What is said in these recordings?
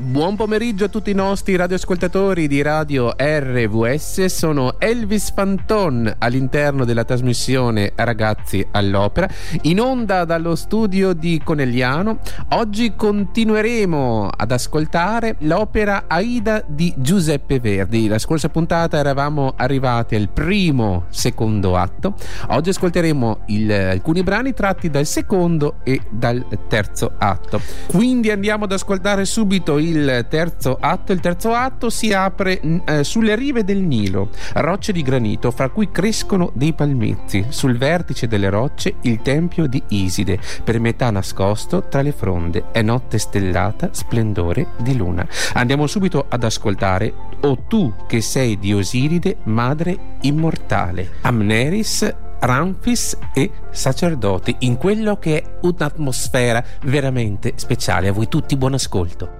Buon pomeriggio a tutti i nostri radioascoltatori di Radio RVS, sono Elvis Fanton all'interno della trasmissione Ragazzi all'Opera, in onda dallo studio di Conegliano. Oggi continueremo ad ascoltare l'opera Aida di Giuseppe Verdi. La scorsa puntata eravamo arrivati al primo secondo atto, oggi ascolteremo il, alcuni brani tratti dal secondo e dal terzo atto. Quindi andiamo ad ascoltare subito il il terzo atto. Il terzo atto si apre eh, sulle rive del Nilo, rocce di granito fra cui crescono dei palmetti. Sul vertice delle rocce il tempio di Iside, per metà nascosto tra le fronde. È notte stellata, splendore di luna. Andiamo subito ad ascoltare O tu che sei di Osiride, madre immortale. Amneris Ramfis e sacerdoti in quello che è un'atmosfera veramente speciale. A voi tutti buon ascolto.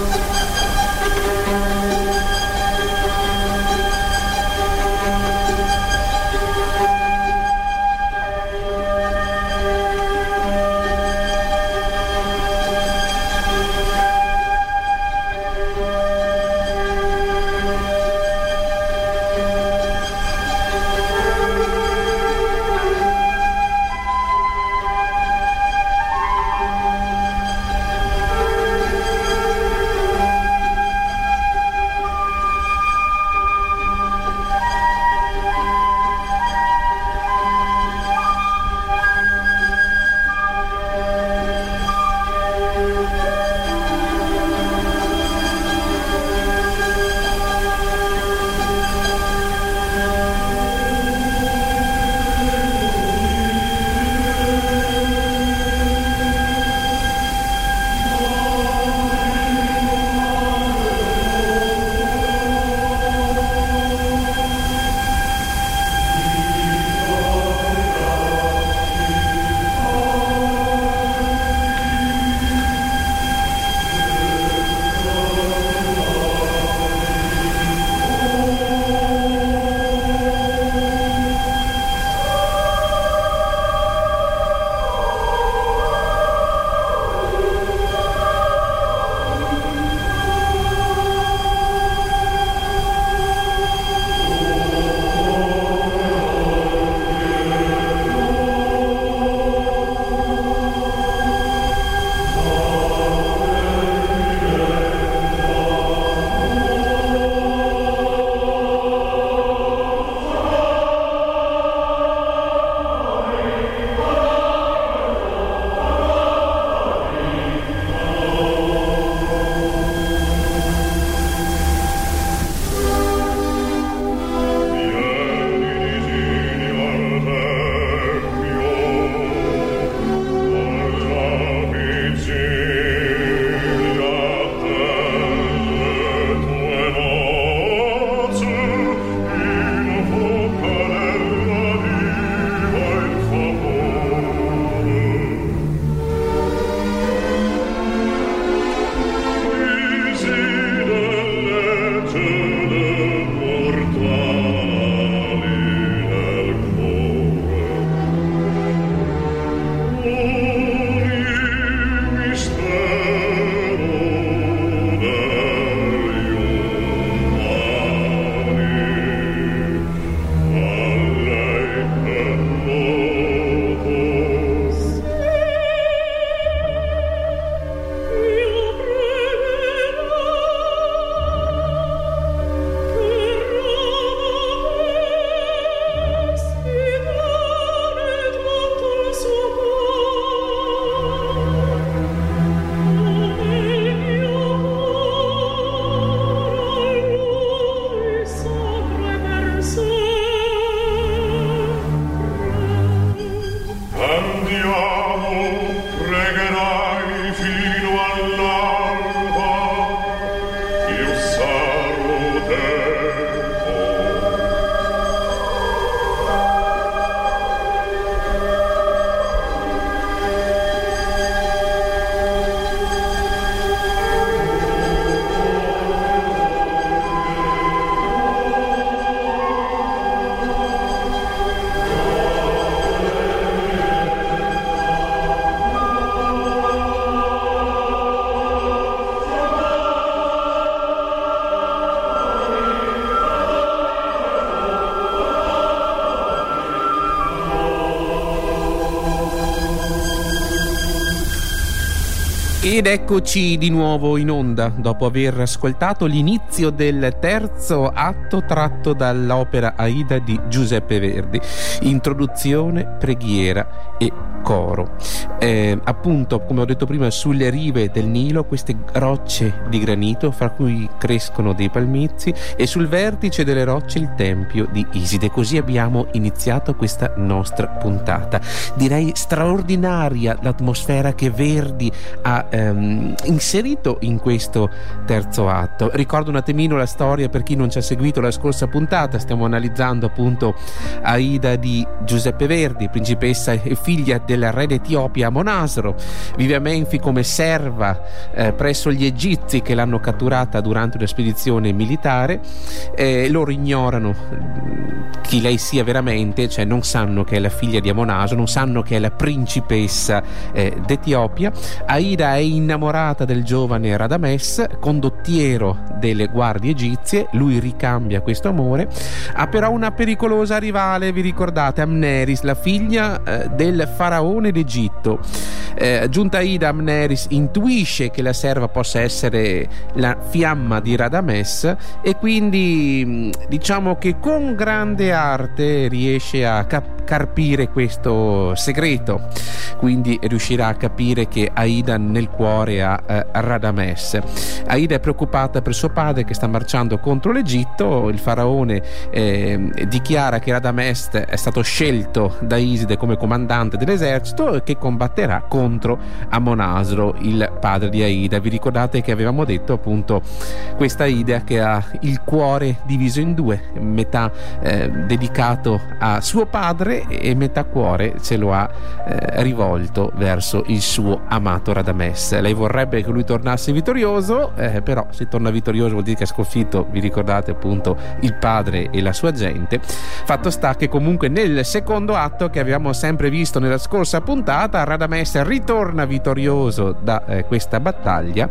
Ed eccoci di nuovo in onda dopo aver ascoltato l'inizio del terzo atto tratto dall'opera Aida di Giuseppe Verdi, introduzione, preghiera e coro. Eh, appunto, come ho detto prima, sulle rive del Nilo queste rocce di granito fra cui crescono dei palmizi e sul vertice delle rocce il tempio di Iside. Così abbiamo iniziato questa nostra puntata. Direi straordinaria l'atmosfera che Verdi ha ehm, inserito in questo terzo atto. Ricordo un attimino la storia per chi non ci ha seguito la scorsa puntata, stiamo analizzando appunto Aida di Giuseppe Verdi, principessa e figlia del re d'Etiopia Monasro, vive a Menfi come serva eh, presso gli egizi che l'hanno catturata durante una spedizione militare, eh, loro ignorano mm, chi lei sia veramente, cioè non sanno che è la figlia di Amonaso, non sanno che è la principessa eh, d'Etiopia. Aida è innamorata del giovane Radames, condottiero delle guardie egizie, lui ricambia questo amore, ha però una pericolosa rivale, vi ricordate, Amneris, la figlia eh, del faraone d'Egitto. Eh, giunta Aida, Amneris intuisce che la serva possa essere la fiamma di Radames e quindi diciamo che con grande arte riesce a cap- carpire questo segreto, quindi riuscirà a capire che Aida nel cuore ha eh, Radames. Aida è preoccupata per suo padre che sta marciando contro l'Egitto, il faraone eh, dichiara che Radames è stato scelto da Iside come comandante dell'esercito e che combatterà contro Amonasro, il padre di Aida. Vi ricordate che avevamo detto appunto questa Aida che ha il cuore diviso in due, metà eh, dedicato a suo padre e metà cuore ce lo ha eh, rivolto verso il suo amato Radames. Lei vorrebbe che lui tornasse vittorioso, eh, però se torna vittorioso vuol dire che ha sconfitto, vi ricordate appunto, il padre e la sua gente. Fatto sta che comunque nel secondo atto che abbiamo sempre visto nella scorsa puntata, Radames ritorna vittorioso da eh, questa battaglia,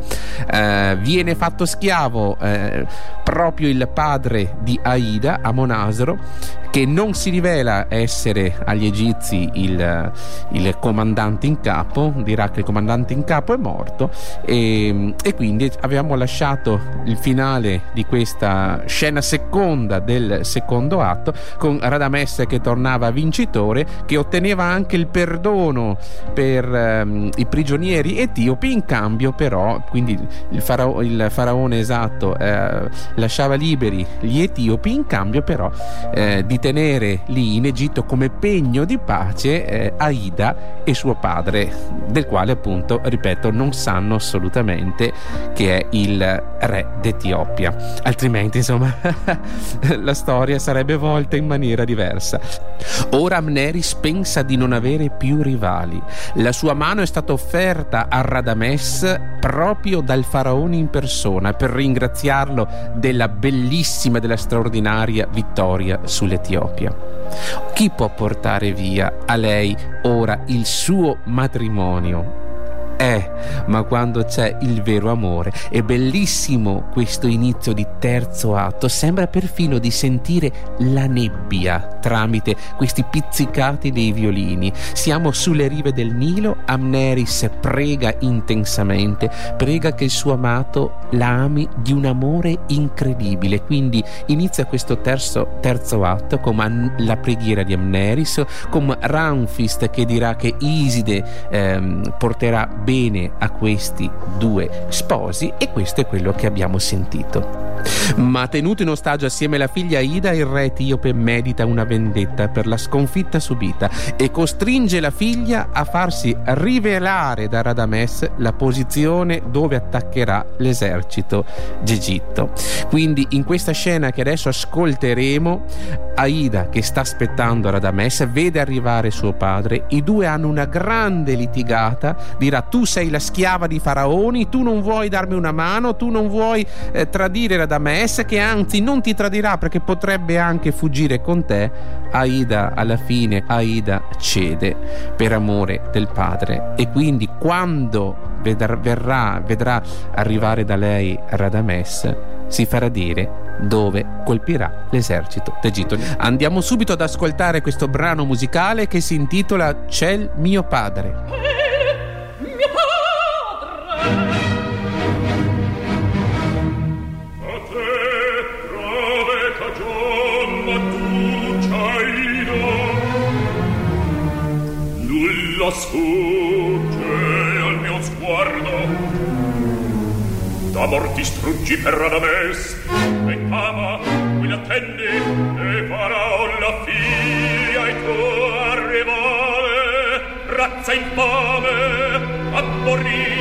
eh, viene fatto schiavo eh, proprio il padre di Aida, Amonasro, che non si rivela essere agli egizi il, il, comandante in capo, dirà che il comandante in capo è morto e, e, quindi abbiamo lasciato il finale di questa scena seconda del secondo atto con Radames che tornava vincitore, che otteneva anche il perdono per um, i prigionieri etiopi, in cambio però, quindi il, farao, il faraone esatto eh, lasciava liberi gli etiopi, in cambio però eh, di tenere lì in Egitto come pegno di pace eh, Aida e suo padre, del quale appunto, ripeto, non sanno assolutamente che è il re d'Etiopia. Altrimenti, insomma, la storia sarebbe volta in maniera diversa. Ora Amneris pensa di non avere più rivali. La sua mano è stata offerta a Radames proprio dal faraone in persona per ringraziarlo della bellissima e della straordinaria vittoria sull'Etiopia. Chi può portare via a lei ora il suo matrimonio? Eh, ma quando c'è il vero amore. È bellissimo questo inizio di terzo atto, sembra perfino di sentire la nebbia tramite questi pizzicati dei violini. Siamo sulle rive del Nilo, Amneris prega intensamente, prega che il suo amato la ami di un amore incredibile. Quindi inizia questo terzo, terzo atto con la preghiera di Amneris, con Ramfist che dirà che Iside ehm, porterà bene a questi due sposi e questo è quello che abbiamo sentito. Ma tenuto in ostaggio assieme alla figlia Ida, il re etiope medita una vendetta per la sconfitta subita e costringe la figlia a farsi rivelare da Radames la posizione dove attaccherà l'esercito d'Egitto. Quindi in questa scena che adesso ascolteremo, Aida che sta aspettando Radames vede arrivare suo padre, i due hanno una grande litigata, dirà tu sei la schiava di Faraoni, tu non vuoi darmi una mano, tu non vuoi eh, tradire Radames che anzi non ti tradirà perché potrebbe anche fuggire con te. Aida alla fine Aida cede per amore del padre e quindi quando vedrà, verrà, vedrà arrivare da lei Radames si farà dire dove colpirà l'esercito d'Egitto. Andiamo subito ad ascoltare questo brano musicale che si intitola C'è il mio padre lo sfugge al mio sguardo. D'amor ti struggi per Adames e cama qui l'attendi e farò la figlia e tuo arrivare razza infame a morire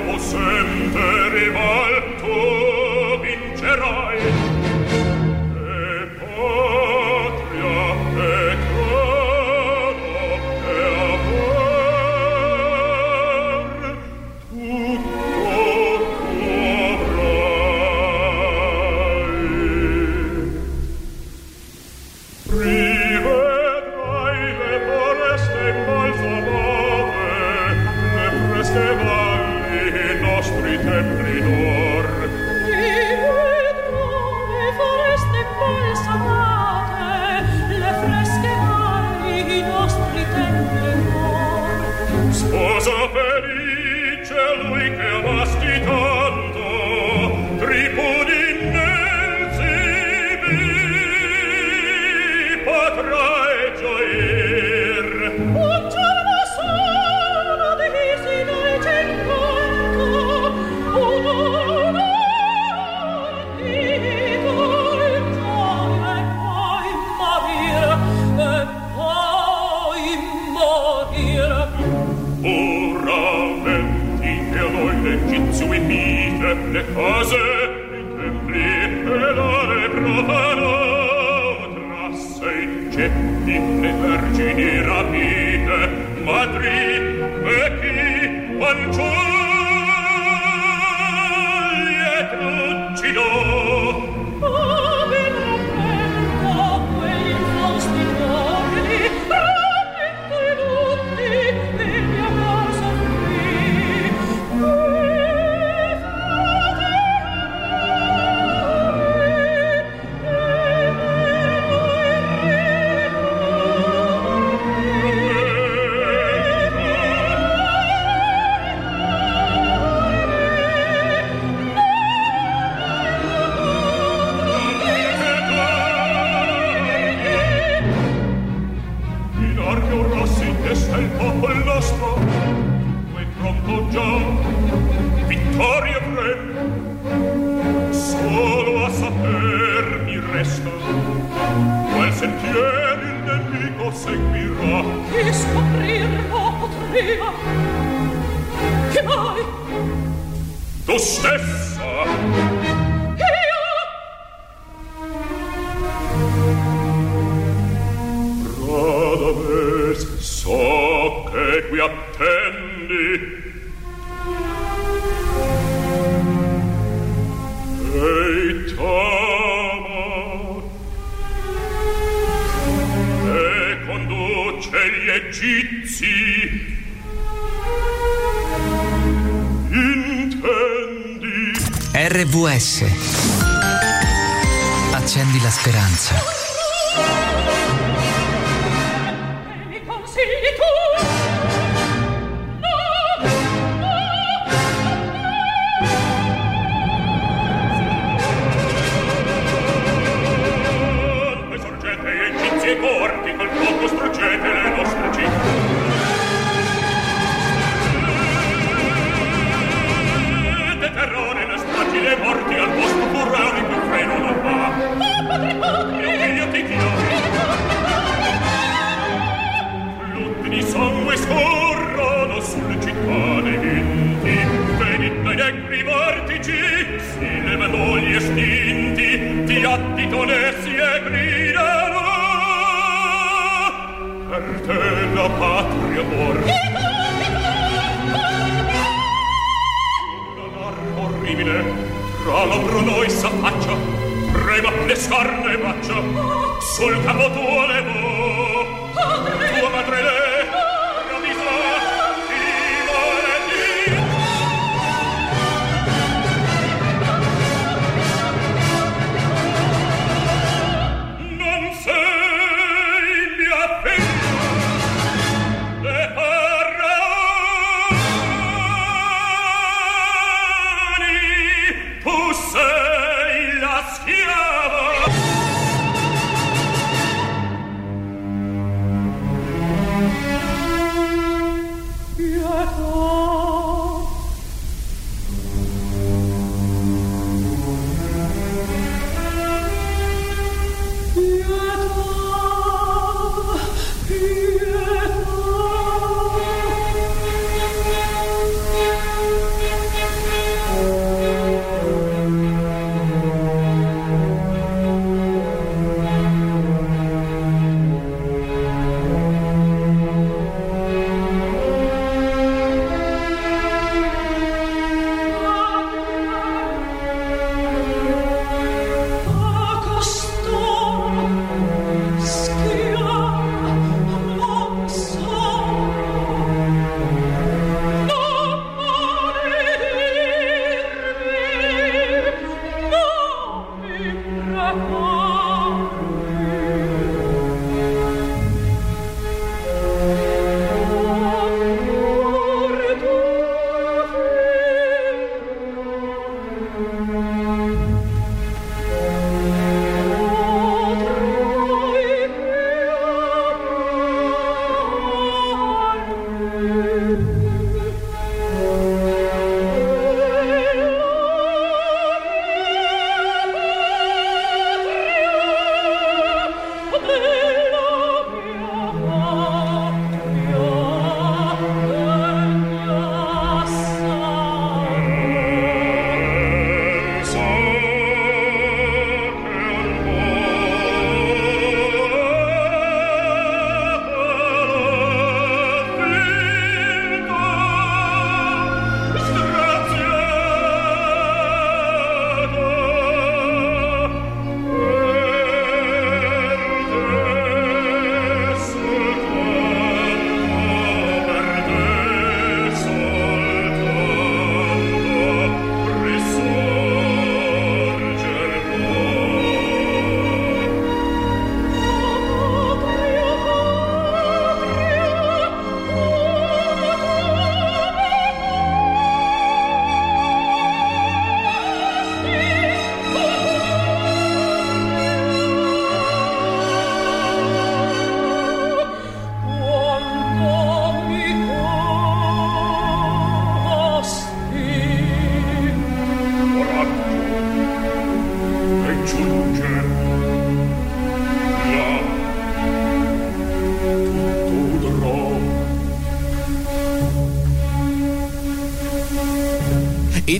siamo sempre rival tu vincerai. storie avremmo solo a saper mi resta. Quel sentier il nemico seguirà. E scoprir lo potremo che mai? Tu stesso Ohr. Una larva orribile tra l'ombro noi s'affaccia, prema le scarne faccia, sul capo tuo levo, tua madre levo.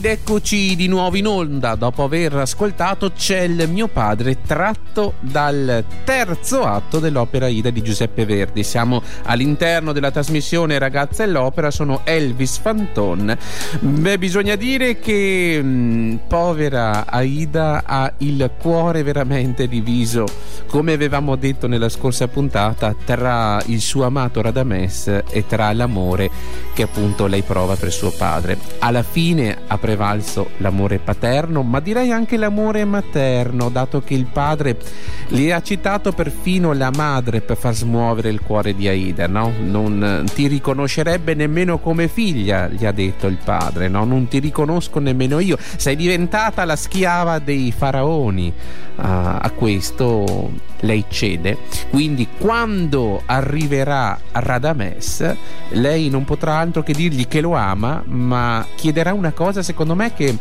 Ed eccoci di nuovo in onda dopo aver ascoltato C'è il mio padre tratto dal terzo atto dell'opera Ida di Giuseppe Verdi. Siamo all'interno della trasmissione Ragazza e l'opera, sono Elvis Fanton. Beh, bisogna dire che mh, mm, povera Aida ha il cuore veramente diviso, come avevamo detto nella scorsa puntata, tra il suo amato Radames e tra l'amore che appunto lei prova per suo padre. Alla fine ha prevalso l'amore paterno, ma direi anche l'amore materno, dato che il padre le ha citato perfino la madre per far smuovere il cuore di Aida, no? Non ti riconoscerebbe nemmeno come figlia, gli ha detto il padre, no? Non ti riconosco nemmeno io, sei diventata la schiava dei faraoni. Uh, a questo lei cede, quindi quando arriverà a Radames, lei non potrà altro che dirgli che lo ama, ma chiederà una cosa secondo me che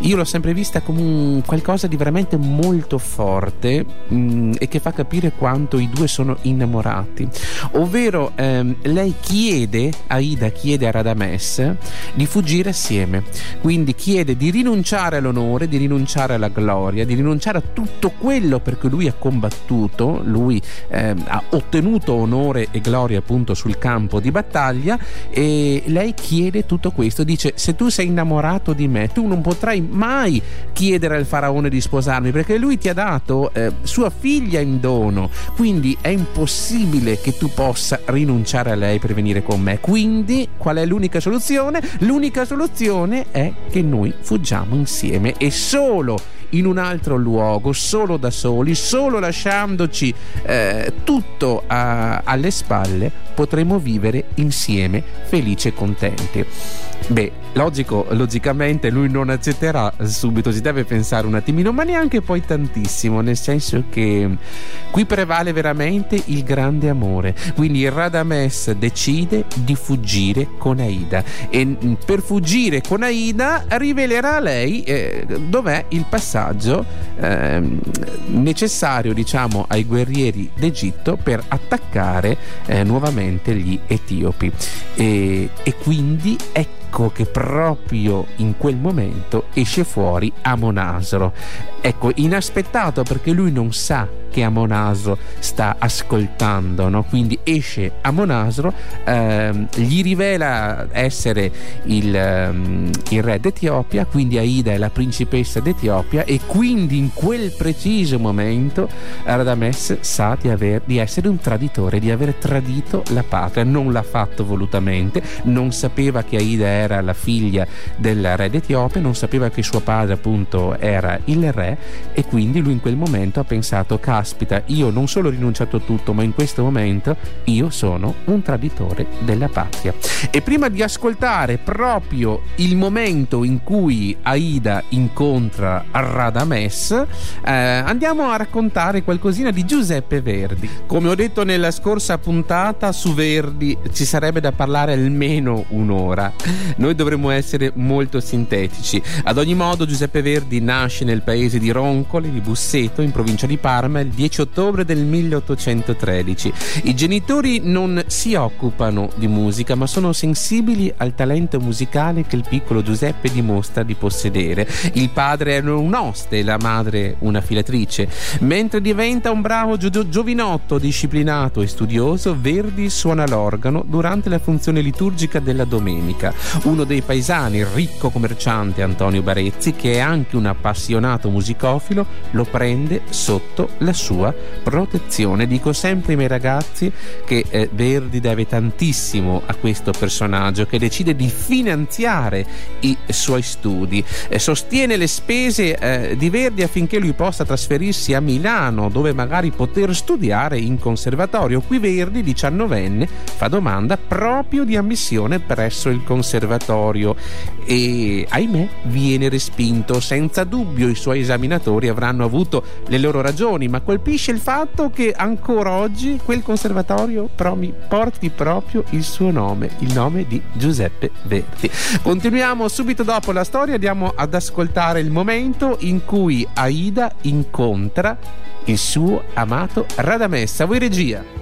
io l'ho sempre vista come un qualcosa di veramente molto forte mh, mm, e che fa capire quanto i due sono innamorati. Ovvero ehm, lei chiede, Aida chiede a Radames di fuggire assieme, quindi chiede di rinunciare all'onore, di rinunciare alla gloria, di rinunciare a tutto quello per cui lui ha combattuto, lui ehm, ha ottenuto onore e gloria appunto sul campo di battaglia e lei chiede tutto questo, dice se tu sei innamorato di me tu non potrai mai chiedere al faraone di sposarmi perché lui ti ha dato eh, sua figlia in dono, quindi è impossibile che tu possa rinunciare a lei per venire con me. Quindi qual è l'unica soluzione? L'unica soluzione è che noi fuggiamo insieme e solo in un altro luogo, solo da soli, solo lasciandoci eh, tutto a, alle spalle, potremo vivere insieme felici e contenti. Beh, logico, logicamente lui non accetterà subito, si deve pensare un attimino, ma neanche poi tantissimo, nel senso che qui prevale veramente il grande amore. Quindi Radames decide di fuggire con Aida e per fuggire con Aida rivelerà a lei eh, dov'è il passaggio eh, necessario, diciamo, ai guerrieri d'Egitto per attaccare eh, nuovamente gli etiopi. E, e quindi ecco ecco che proprio in quel momento esce fuori Amonasro. Ecco, inaspettato perché lui non sa che Amonasro sta ascoltando, no? quindi esce Amonasro, ehm, gli rivela essere il, ehm, il re d'Etiopia, quindi Aida è la principessa d'Etiopia e quindi in quel preciso momento Radames sa di, aver, di essere un traditore, di aver tradito la patria, non l'ha fatto volutamente, non sapeva che Aida era la figlia del re d'Etiopia, non sapeva che suo padre appunto era il re e quindi lui in quel momento ha pensato caspita io non solo ho rinunciato a tutto ma in questo momento io sono un traditore della patria e prima di ascoltare proprio il momento in cui Aida incontra Radames eh, andiamo a raccontare qualcosina di Giuseppe Verdi. Come ho detto nella scorsa puntata su Verdi ci sarebbe da parlare almeno un'ora noi dovremmo essere molto sintetici ad ogni modo Giuseppe Verdi nasce nel paese di Roncole di Busseto in provincia di Parma il 10 ottobre del 1813 i genitori non si occupano di musica ma sono sensibili al talento musicale che il piccolo Giuseppe dimostra di possedere. Il padre è un oste, la madre una filatrice. Mentre diventa un bravo gio- giovinotto disciplinato e studioso, Verdi suona l'organo durante la funzione liturgica della domenica. Uno dei paesani, il ricco commerciante Antonio Barezzi, che è anche un appassionato musicofilo, lo prende sotto la sua protezione. Dico sempre ai miei ragazzi che eh, Verdi deve tantissimo a questo personaggio che decide di finanziare i suoi studi, eh, sostiene le spese eh, di Verdi affinché lui possa trasferirsi a Milano dove magari poter studiare in conservatorio. Qui Verdi, diciannovenne, fa domanda proprio di ammissione presso il conservatorio e ahimè viene respinto. Senza dubbio i suoi esaminatori avranno avuto le loro ragioni, ma colpisce il fatto che ancora oggi quel conservatorio porti proprio il suo nome, il nome di Giuseppe Verdi. Continuiamo subito dopo la storia, andiamo ad ascoltare il momento in cui Aida incontra il suo amato Radamessa. Voi regia.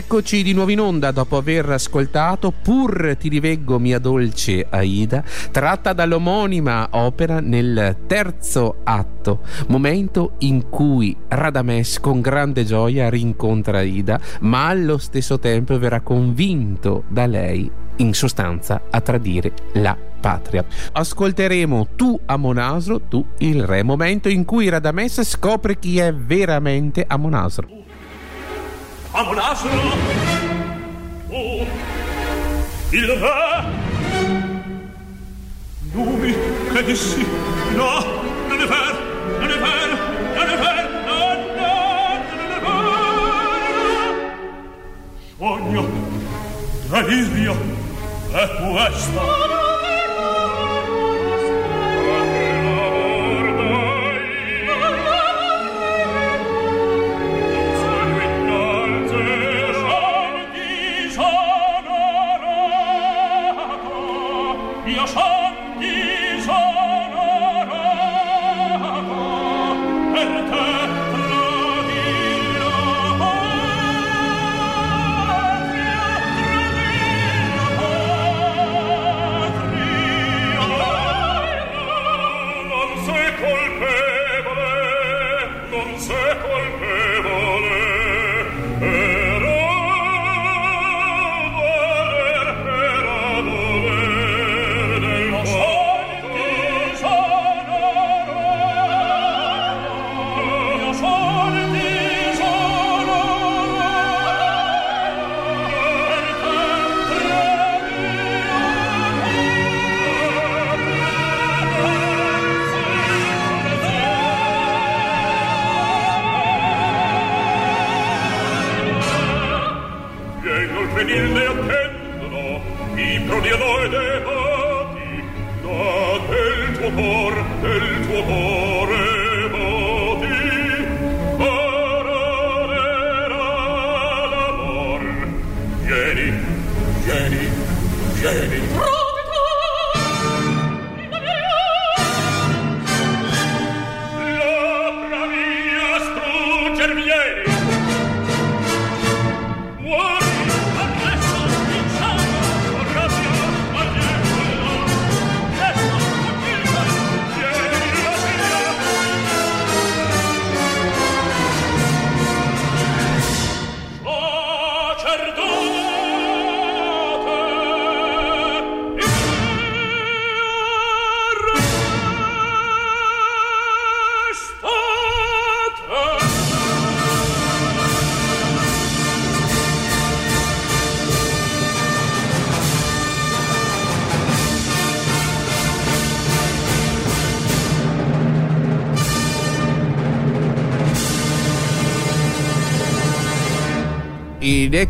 eccoci di nuovo in onda dopo aver ascoltato Pur ti riveggo mia dolce Aida, tratta dall'omonima opera nel terzo atto, momento in cui Radames con grande gioia rincontra Aida, ma allo stesso tempo verrà convinto da lei, in sostanza, a tradire la patria. Ascolteremo Tu Amonasro, tu il re, momento in cui Radames scopre chi è veramente Amonasro. Amonasro! Oh! Il re! Numi, che dissi? No! Non è vero! Non è vero! Non è vero! Sogno! Delirio! È questo!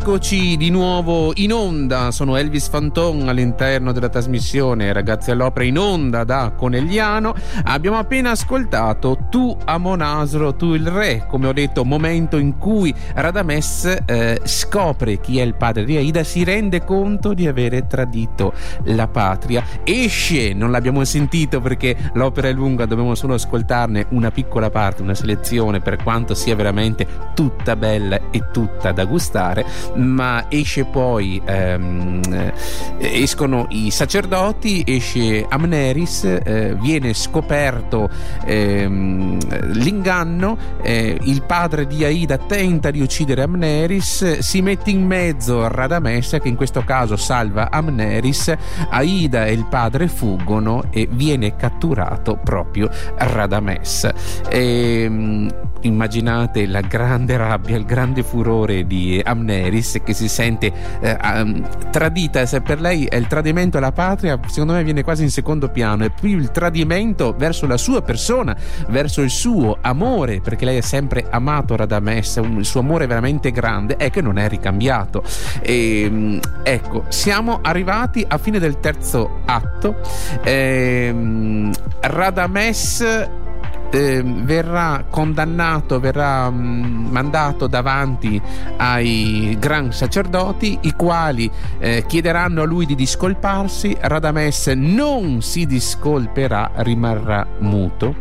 Eccoci di nuovo in onda, sono Elvis Fanton all'interno della trasmissione Ragazzi all'Opera in onda da Conegliano. Abbiamo appena ascoltato Tu Amonasro, tu il re, come ho detto, momento in cui Radames eh, scopre chi è il padre di Aida, si rende conto di avere tradito la patria. Esce, non l'abbiamo sentito perché l'opera è lunga, dobbiamo solo ascoltarne una piccola parte, una selezione per quanto sia veramente tutta bella e tutta da gustare ma esce poi, ehm, eh, escono i sacerdoti, esce Amneris, eh, viene scoperto ehm, l'inganno, eh, il padre di Aida tenta di uccidere Amneris, si mette in mezzo Radamessa che in questo caso salva Amneris, Aida e il padre fuggono e viene catturato proprio Radamessa. E, ehm, immaginate la grande rabbia, il grande furore di Amneris che si sente eh, um, tradita, se per lei è il tradimento alla patria, secondo me viene quasi in secondo piano, è più il tradimento verso la sua persona, verso il suo amore, perché lei ha sempre amato Radames, un, il suo amore veramente grande è che non è ricambiato. E, ehm, ecco, siamo arrivati a fine del terzo atto. Ehm, Radames eh, verrà condannato, verrà mh, mm, mandato davanti ai gran sacerdoti, i quali eh, chiederanno a lui di discolparsi. Radames non si discolperà, rimarrà muto.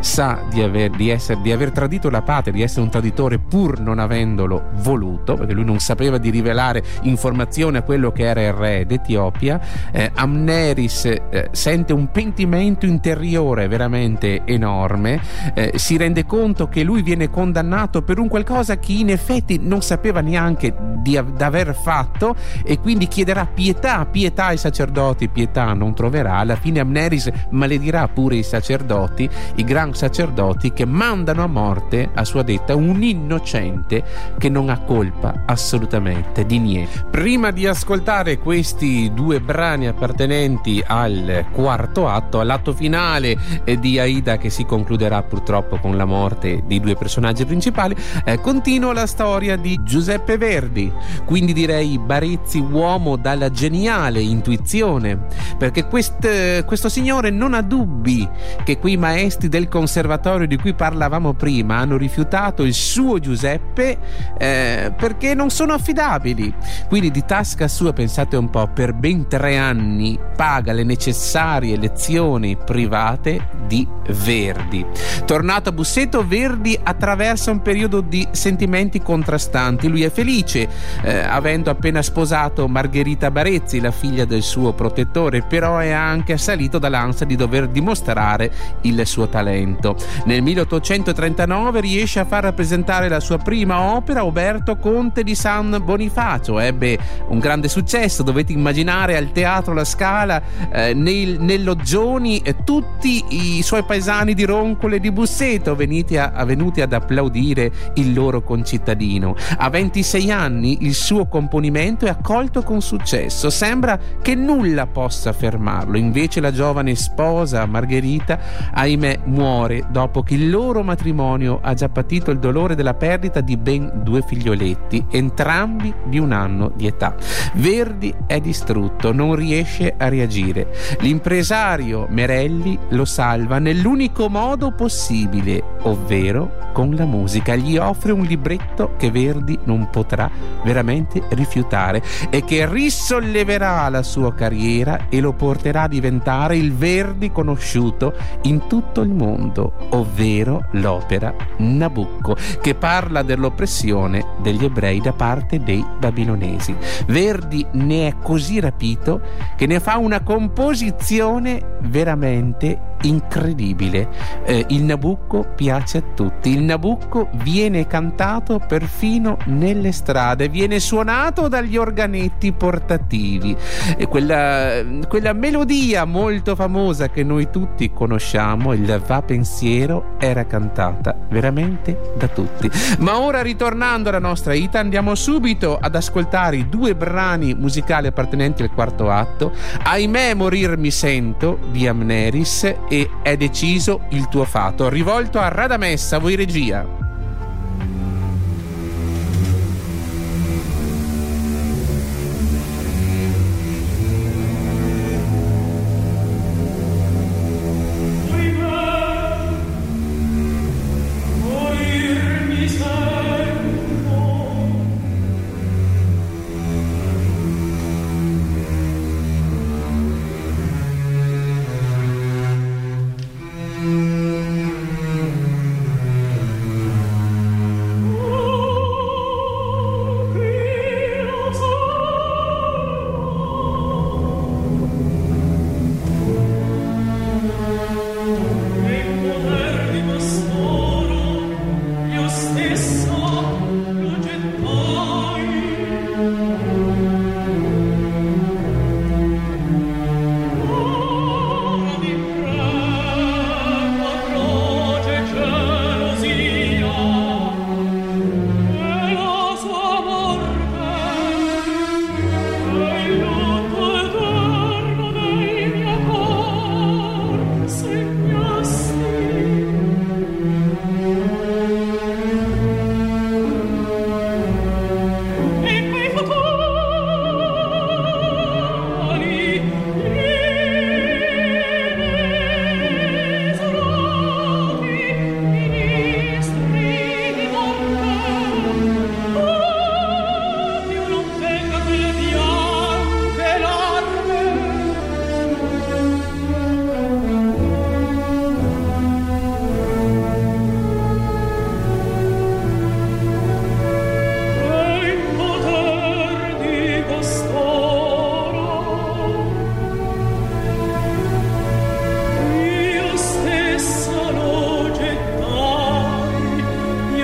sa di aver, di, essere, di aver tradito la patria, di essere un traditore pur non avendolo voluto, perché lui non sapeva di rivelare informazioni a quello che era il re d'Etiopia. Eh, Amneris eh, sente un pentimento interiore veramente enorme, eh, si rende conto che lui viene condannato per un qualcosa che in effetti non sapeva neanche di aver fatto e quindi chiederà pietà, pietà ai sacerdoti, pietà non troverà. Alla fine Amneris maledirà pure i sacerdoti, i gran sacerdoti che mandano a morte a sua detta un innocente che non ha colpa assolutamente di niente. Prima di ascoltare questi due brani appartenenti al quarto atto, all'atto finale eh, di Aida che si concluderà purtroppo con la morte dei due personaggi principali, eh, continua la storia di Giuseppe Verdi, quindi direi Barezzi uomo dalla geniale intuizione, perché quest, questo signore non ha dubbi che quei maestri del conservatorio di cui parlavamo prima hanno rifiutato il suo Giuseppe eh, perché non sono affidabili. Quindi di tasca sua, pensate un po', per ben tre anni paga le necessarie lezioni private di Verdi. Tornato a Busseto, Verdi attraversa un periodo di sentimenti contrastanti. Lui è felice, eh, avendo appena sposato Margherita Barezzi, la figlia del suo protettore, però è anche assalito dall'ansia di dover dimostrare il suo talento. Nel 1839 riesce a far rappresentare la sua prima opera, Oberto Conte di San Bonifacio. Ebbe un grande successo, dovete immaginare al Teatro La Scala, eh, nel, nell'Oggioni, eh, tutti i suoi paesani di Roncole e di Busseto venuti, a, venuti ad applaudire il loro concittadino. A 26 anni il suo componimento è accolto con successo, sembra che nulla possa fermarlo, invece la giovane sposa Margherita, ahimè, muore dopo che il loro matrimonio ha già patito il dolore della perdita di ben due figlioletti, entrambi di un anno di età. Verdi è distrutto, non riesce a reagire. L'impresario Merelli lo salva nell'unico modo possibile, ovvero con la musica. Gli offre un libretto che Verdi non potrà veramente rifiutare e che risolleverà la sua carriera e lo porterà a diventare il Verdi conosciuto in tutto il mondo, ovvero l'opera Nabucco, che parla dell'oppressione degli ebrei da parte dei babilonesi. Verdi ne è così rapito che ne fa una composizione veramente incredibile. Eh, il Nabucco piace a tutti. Il Nabucco viene cantato perfino nelle strade, viene suonato dagli organetti portativi. E quella, quella melodia molto famosa che noi tutti conosciamo, il Va pensiero, era cantata veramente da tutti. Ma ora ritornando alla nostra Ita, andiamo subito ad ascoltare i due brani musicali appartenenti al quarto atto. Ahimè morir mi sento di Amneris e è deciso il tuo fato. Rivolto a Radamessa, voi regia.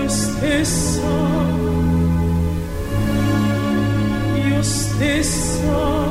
te stessa, io stessa.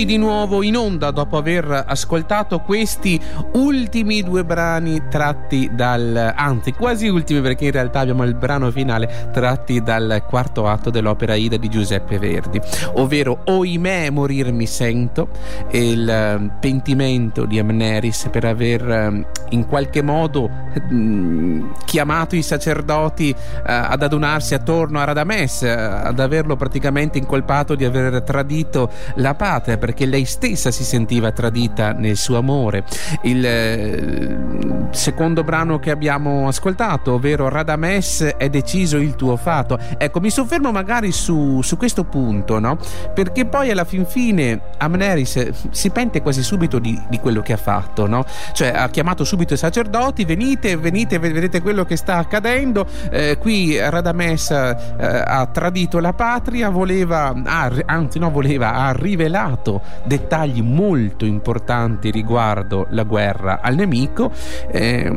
Di nuovo in onda dopo aver ascoltato questi ultimi due brani tratti dal anzi quasi ultimi perché in realtà abbiamo il brano finale tratti dal quarto atto dell'opera Ida di Giuseppe Verdi, ovvero Oimè morir mi sento il eh, pentimento di Amneris per aver eh, in qualche modo chiamato i sacerdoti uh, ad adunarsi attorno a Radames, uh, ad averlo praticamente incolpato di aver tradito la patria perché lei stessa si sentiva tradita nel suo amore. Il uh, secondo brano che abbiamo ascoltato, ovvero Radames è deciso il tuo fato. Ecco, mi soffermo magari su, su questo punto, no? Perché poi alla fin fine Amneris si pente quasi subito di, di quello che ha fatto, no? Cioè ha chiamato subito i sacerdoti, venite, venite, vedete quello che sta accadendo. Eh, qui Radames eh, ha tradito la patria, voleva, ah, anzi no, voleva, ha rivelato dettagli molto importanti riguardo la guerra al nemico. Eh,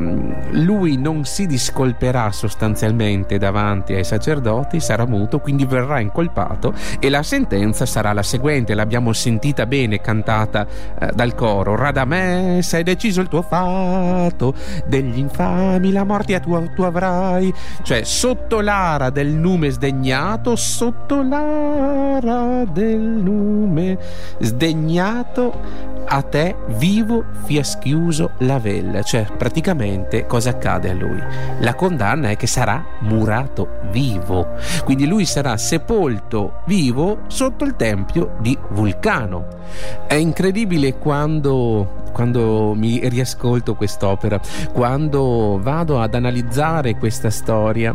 lui non si discolperà sostanzialmente davanti ai sacerdoti, sarà muto, quindi verrà incolpato e la sentenza sarà la seguente, l'abbiamo sentita bene cantata eh, dal coro. Radames, hai deciso il tuo fatto degli infami la morte tu, tu avrai cioè sotto l'ara del nume sdegnato sotto l'ara del nume sdegnato a te vivo fia schiuso la vella. Cioè praticamente cosa accade a lui? La condanna è che sarà murato vivo. Quindi lui sarà sepolto vivo sotto il tempio di Vulcano. È incredibile quando quando mi riascolto quest'opera, quando vado ad analizzare questa storia,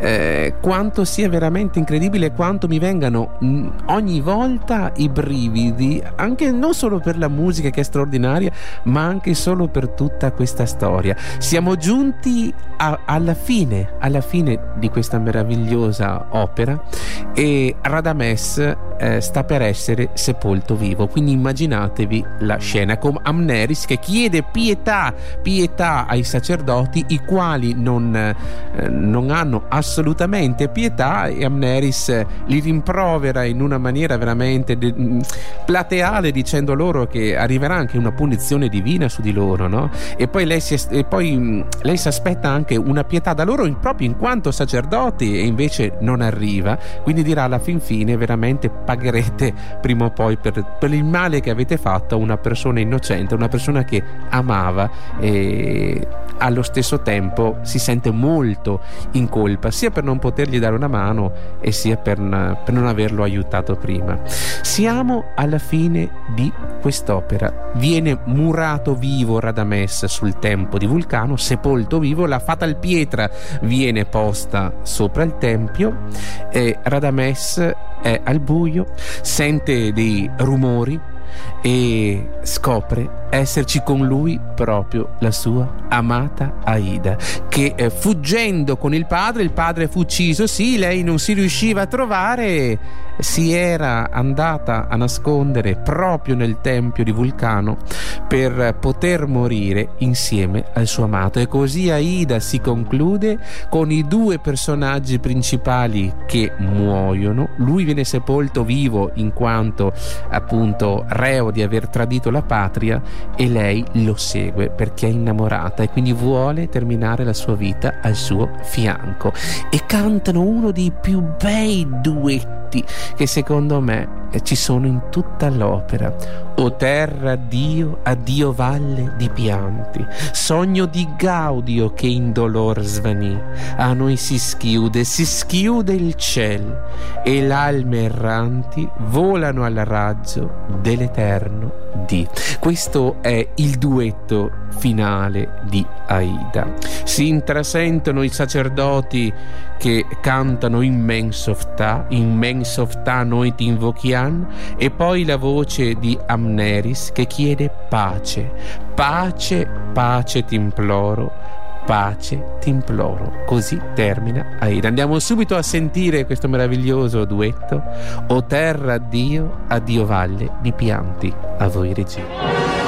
eh, quanto sia veramente incredibile, quanto mi vengano mm, ogni volta i brividi, anche non solo per la musica che è straordinaria, ma anche solo per tutta questa storia. Siamo giunti a, alla fine, alla fine di questa meravigliosa opera e Radames eh, sta per essere sepolto vivo. Quindi immaginatevi la scena con Amneris che chiede pietà, pietà ai sacerdoti, i quali non, eh, non hanno assolutamente pietà e Amneris li rimprovera in una maniera veramente de- mm, plateale dicendo loro che arriverà anche una punizione divina su di loro, no? E poi lei si, e poi, mm, lei aspetta anche una pietà da loro in, proprio in quanto sacerdoti e invece non arriva, quindi dirà alla fin fine veramente pagherete prima o poi per, per, il male che avete fatto a una persona innocente, una persona che amava e allo stesso tempo si sente molto in colpa, sia per non potergli dare una mano e sia per, per non averlo aiutato prima. Siamo alla fine di quest'opera. Viene murato vivo Radames sul tempo di Vulcano, sepolto vivo, la fatal pietra viene posta sopra il tempio e Radames è al buio, sente dei rumori e scopre esserci con lui proprio la sua amata Aida che eh, fuggendo con il padre il padre fu ucciso sì lei non si riusciva a trovare si era andata a nascondere proprio nel tempio di Vulcano per poter morire insieme al suo amato. E così Aida si conclude con i due personaggi principali che muoiono. Lui viene sepolto vivo in quanto appunto reo di aver tradito la patria e lei lo segue perché è innamorata e quindi vuole terminare la sua vita al suo fianco. E cantano uno dei più bei duetti che secondo me ci sono in tutta l'opera. O terra, Dio, addio valle di pianti, sogno di Gaudio che in dolor svanì. A noi si schiude, si schiude il ciel e l'alme erranti volano al raggio dell'eterno di. Questo è il duetto finale di Aida. Si intrasentono i sacerdoti che cantano in Mensofta, in Mensofta noi ti invochiamo, e poi la voce di Amneris che chiede pace, pace, pace ti imploro, pace ti imploro. Così termina Aida. Andiamo subito a sentire questo meraviglioso duetto. O terra addio, addio valle di pianti, a voi regina.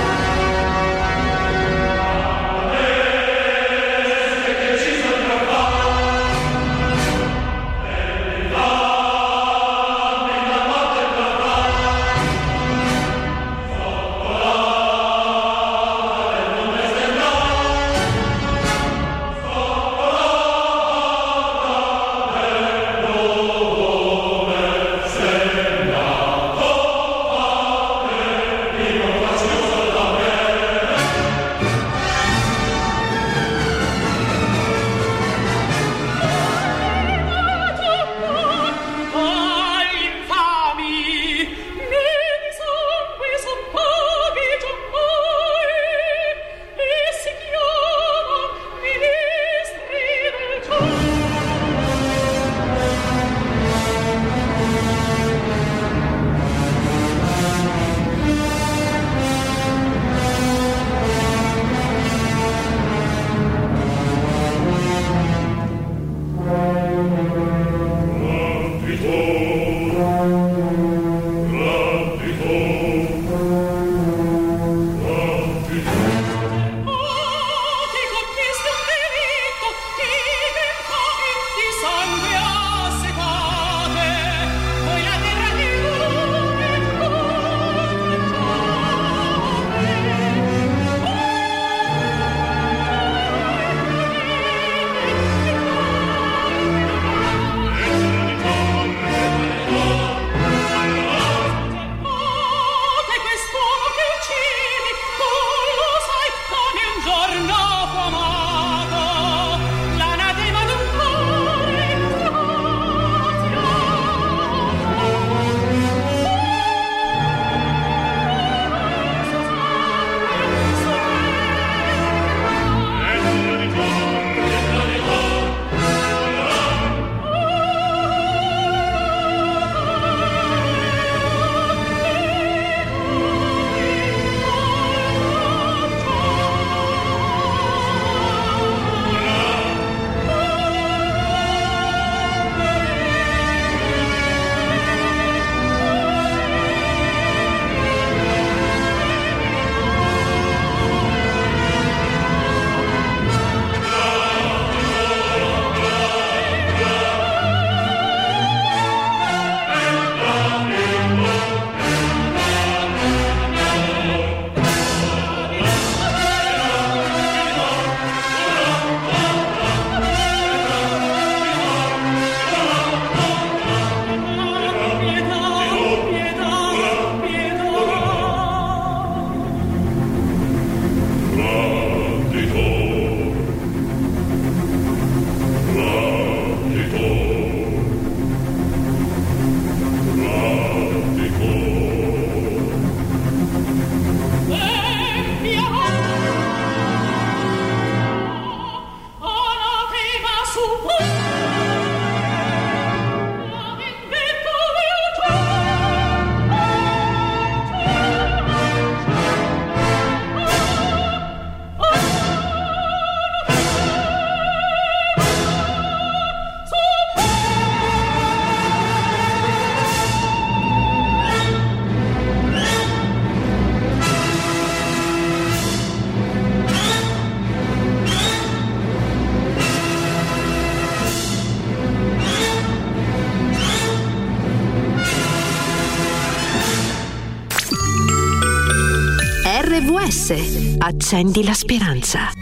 Accendi la speranza.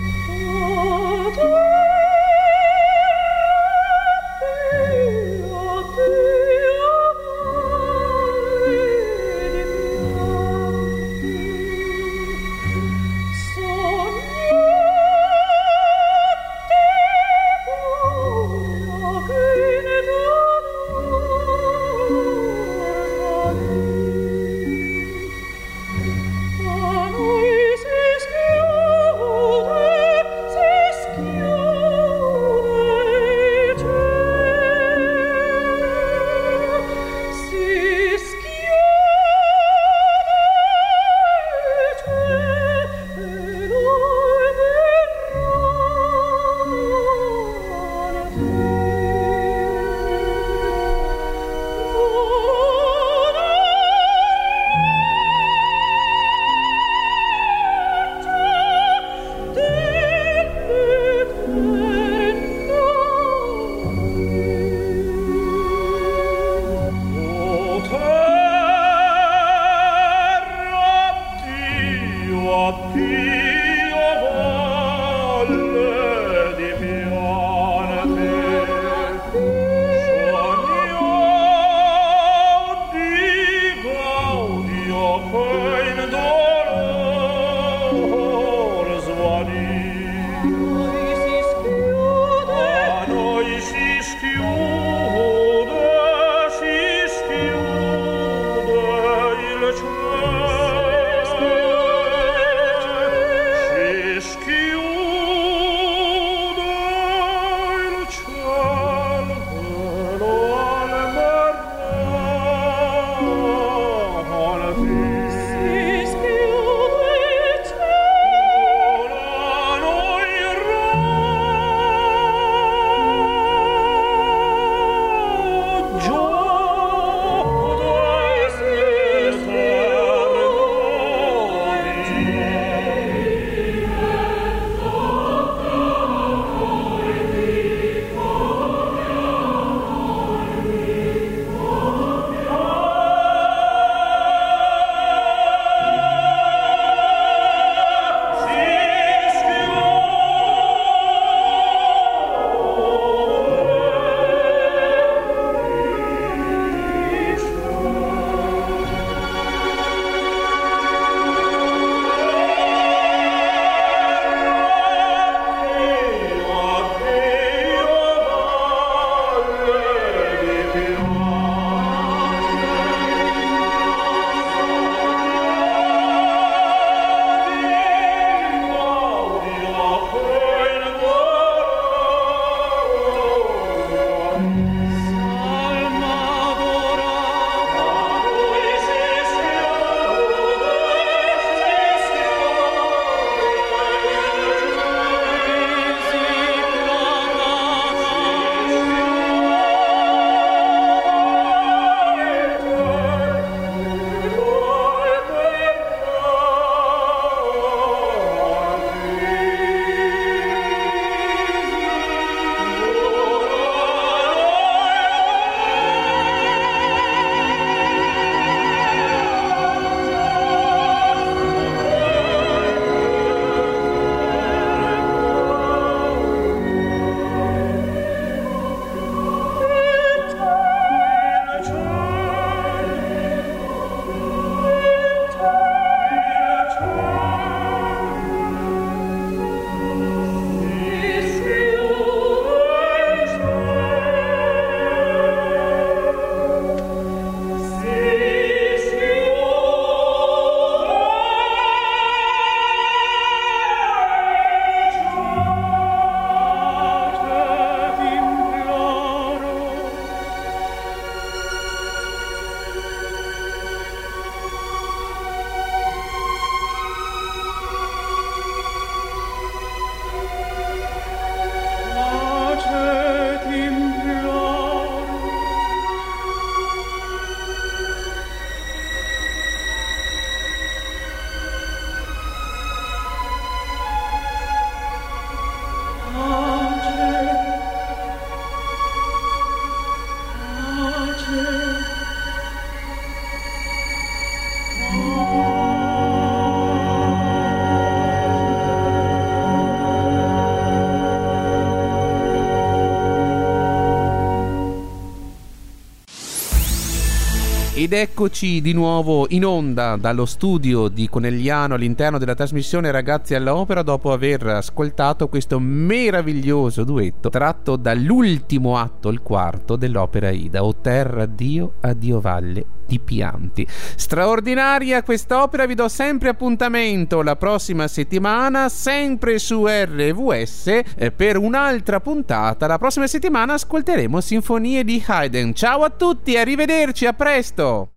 Ed eccoci di nuovo in onda dallo studio di Conegliano all'interno della trasmissione Ragazzi all'Opera dopo aver ascoltato questo meraviglioso duetto tratto dall'ultimo atto, il quarto, dell'opera Ida, O terra Dio, addio valle di pianti. Straordinaria quest'opera, vi do sempre appuntamento la prossima settimana, sempre su RVS, eh, per un'altra puntata. La prossima settimana ascolteremo Sinfonie di Haydn. Ciao a tutti, arrivederci, a presto!